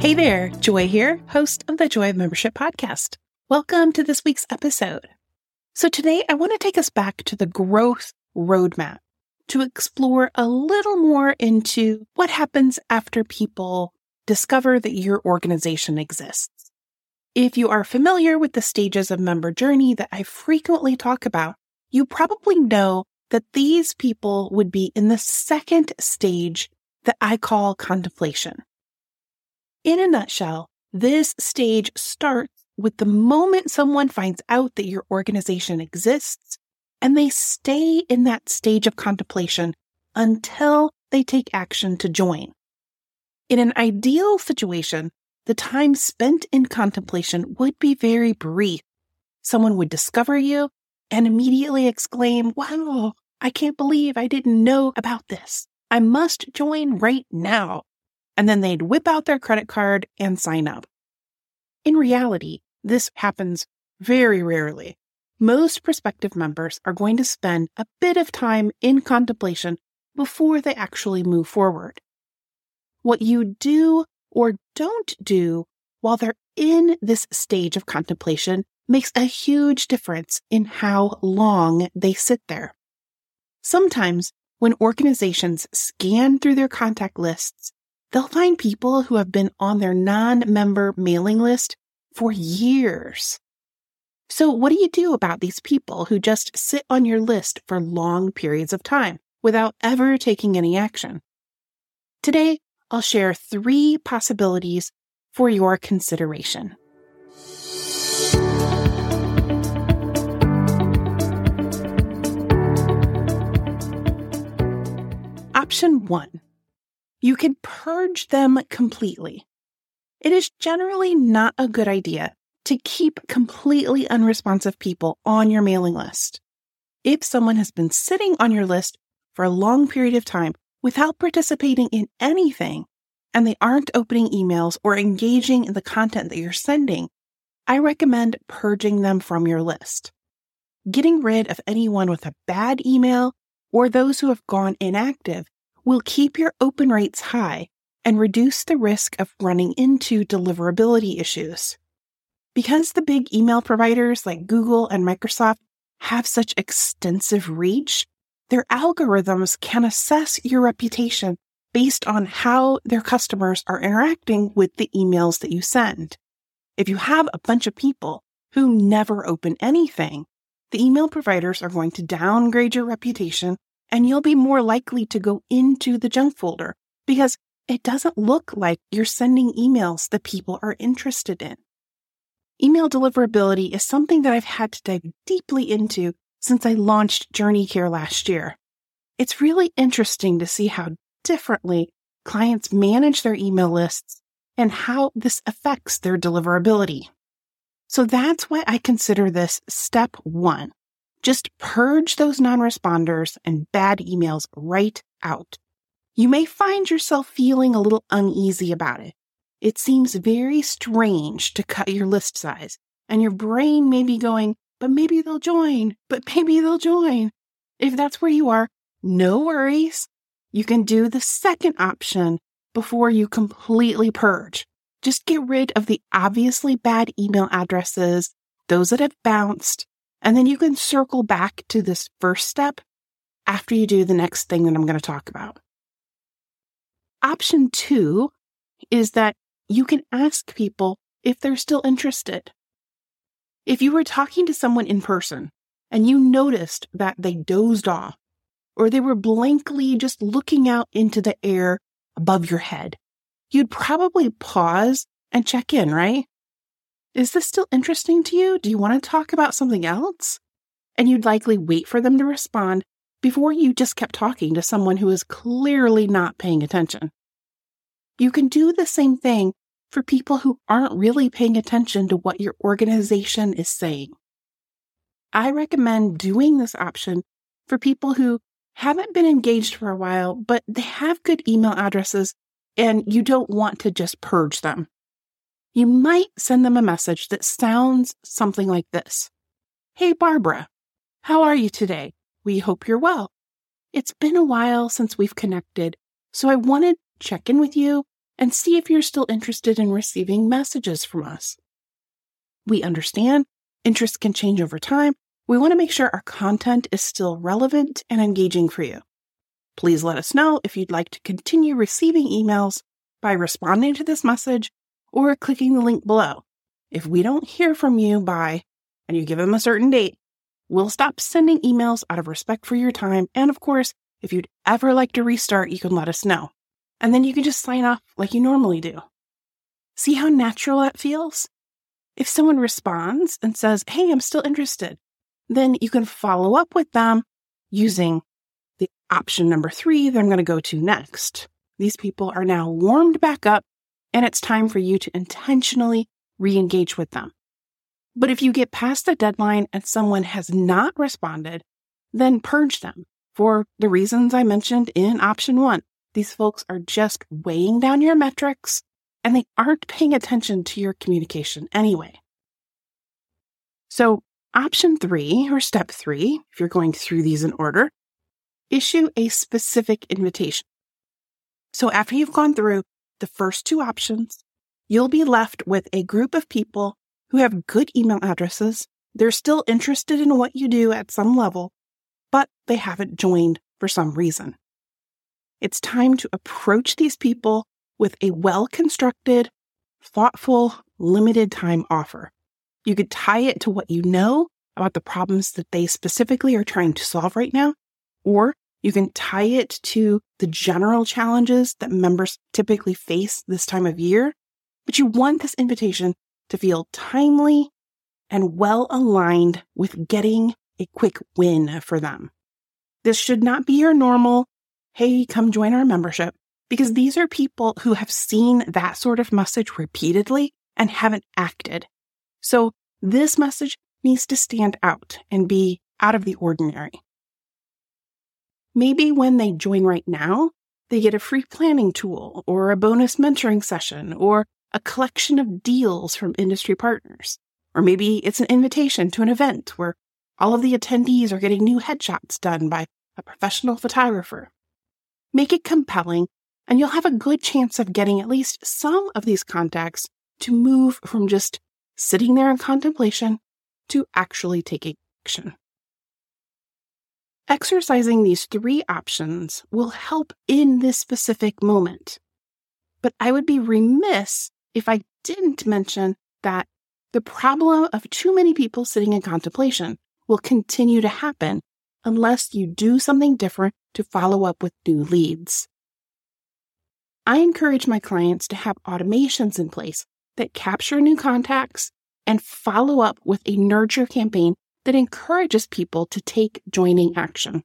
Hey there, Joy here, host of the Joy of Membership podcast. Welcome to this week's episode. So, today I want to take us back to the growth roadmap to explore a little more into what happens after people discover that your organization exists. If you are familiar with the stages of member journey that I frequently talk about, you probably know that these people would be in the second stage that I call contemplation. In a nutshell, this stage starts with the moment someone finds out that your organization exists, and they stay in that stage of contemplation until they take action to join. In an ideal situation, the time spent in contemplation would be very brief. Someone would discover you and immediately exclaim, Wow, I can't believe I didn't know about this. I must join right now and then they'd whip out their credit card and sign up. In reality, this happens very rarely. Most prospective members are going to spend a bit of time in contemplation before they actually move forward. What you do or don't do while they're in this stage of contemplation makes a huge difference in how long they sit there. Sometimes, when organizations scan through their contact lists they'll find people who have been on their non member mailing list for years. So, what do you do about these people who just sit on your list for long periods of time without ever taking any action? Today, I'll share three possibilities for your consideration. Option one you can purge them completely. It is generally not a good idea to keep completely unresponsive people on your mailing list. If someone has been sitting on your list for a long period of time without participating in anything, and they aren't opening emails or engaging in the content that you're sending, I recommend purging them from your list. Getting rid of anyone with a bad email or those who have gone inactive will keep your open rates high and reduce the risk of running into deliverability issues. Because the big email providers like Google and Microsoft have such extensive reach, their algorithms can assess your reputation based on how their customers are interacting with the emails that you send. If you have a bunch of people who never open anything, the email providers are going to downgrade your reputation and you'll be more likely to go into the junk folder because it doesn't look like you're sending emails that people are interested in. Email deliverability is something that I've had to dive deeply into since I launched Journey Care last year. It's really interesting to see how differently clients manage their email lists and how this affects their deliverability. So that's why I consider this step one just purge those non responders and bad emails right out. You may find yourself feeling a little uneasy about it. It seems very strange to cut your list size, and your brain may be going, but maybe they'll join, but maybe they'll join. If that's where you are, no worries. You can do the second option before you completely purge. Just get rid of the obviously bad email addresses, those that have bounced, and then you can circle back to this first step after you do the next thing that I'm going to talk about. Option two is that you can ask people if they're still interested. If you were talking to someone in person and you noticed that they dozed off or they were blankly just looking out into the air above your head, you'd probably pause and check in, right? Is this still interesting to you? Do you want to talk about something else? And you'd likely wait for them to respond before you just kept talking to someone who is clearly not paying attention. You can do the same thing for people who aren't really paying attention to what your organization is saying. I recommend doing this option for people who haven't been engaged for a while, but they have good email addresses and you don't want to just purge them. You might send them a message that sounds something like this Hey, Barbara, how are you today? We hope you're well. It's been a while since we've connected, so I wanted to check in with you and see if you're still interested in receiving messages from us. We understand interests can change over time. We want to make sure our content is still relevant and engaging for you. Please let us know if you'd like to continue receiving emails by responding to this message or clicking the link below. If we don't hear from you by, and you give them a certain date, we'll stop sending emails out of respect for your time. And of course, if you'd ever like to restart, you can let us know and then you can just sign off like you normally do. See how natural that feels? If someone responds and says, Hey, I'm still interested, then you can follow up with them using the option number three that I'm going to go to next. These people are now warmed back up, and it's time for you to intentionally re engage with them. But if you get past the deadline and someone has not responded, then purge them for the reasons I mentioned in option one. These folks are just weighing down your metrics and they aren't paying attention to your communication anyway. So, option three, or step three, if you're going through these in order, issue a specific invitation. So, after you've gone through the first two options, you'll be left with a group of people who have good email addresses. They're still interested in what you do at some level, but they haven't joined for some reason. It's time to approach these people with a well constructed, thoughtful, limited time offer. You could tie it to what you know about the problems that they specifically are trying to solve right now, or you can tie it to the general challenges that members typically face this time of year. But you want this invitation to feel timely and well aligned with getting a quick win for them. This should not be your normal hey, come join our membership. Because these are people who have seen that sort of message repeatedly and haven't acted. So this message needs to stand out and be out of the ordinary. Maybe when they join right now, they get a free planning tool or a bonus mentoring session or a collection of deals from industry partners. Or maybe it's an invitation to an event where all of the attendees are getting new headshots done by a professional photographer. Make it compelling, and you'll have a good chance of getting at least some of these contacts to move from just sitting there in contemplation to actually taking action. Exercising these three options will help in this specific moment. But I would be remiss if I didn't mention that the problem of too many people sitting in contemplation will continue to happen unless you do something different to follow up with new leads. I encourage my clients to have automations in place that capture new contacts and follow up with a nurture campaign that encourages people to take joining action.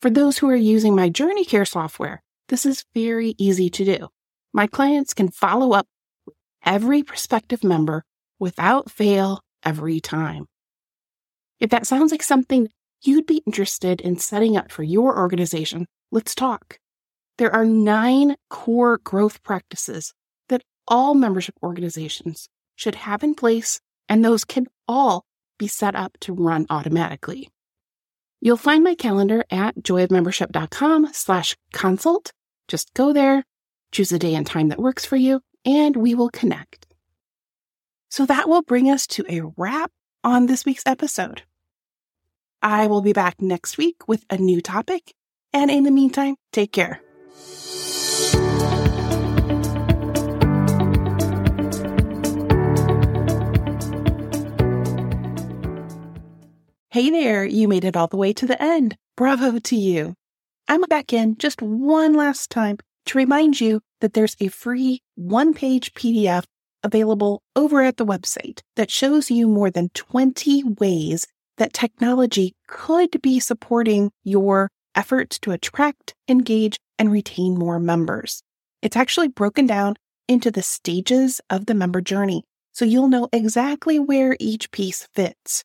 For those who are using my Journey Care software, this is very easy to do. My clients can follow up with every prospective member without fail every time. If that sounds like something you'd be interested in setting up for your organization, let's talk. There are nine core growth practices that all membership organizations should have in place, and those can all be set up to run automatically. You'll find my calendar at joyofmembership.com slash consult. Just go there, choose a day and time that works for you, and we will connect. So that will bring us to a wrap on this week's episode. I will be back next week with a new topic. And in the meantime, take care. Hey there, you made it all the way to the end. Bravo to you. I'm back in just one last time to remind you that there's a free one page PDF available over at the website that shows you more than 20 ways that technology could be supporting your efforts to attract, engage, and retain more members. It's actually broken down into the stages of the member journey, so you'll know exactly where each piece fits.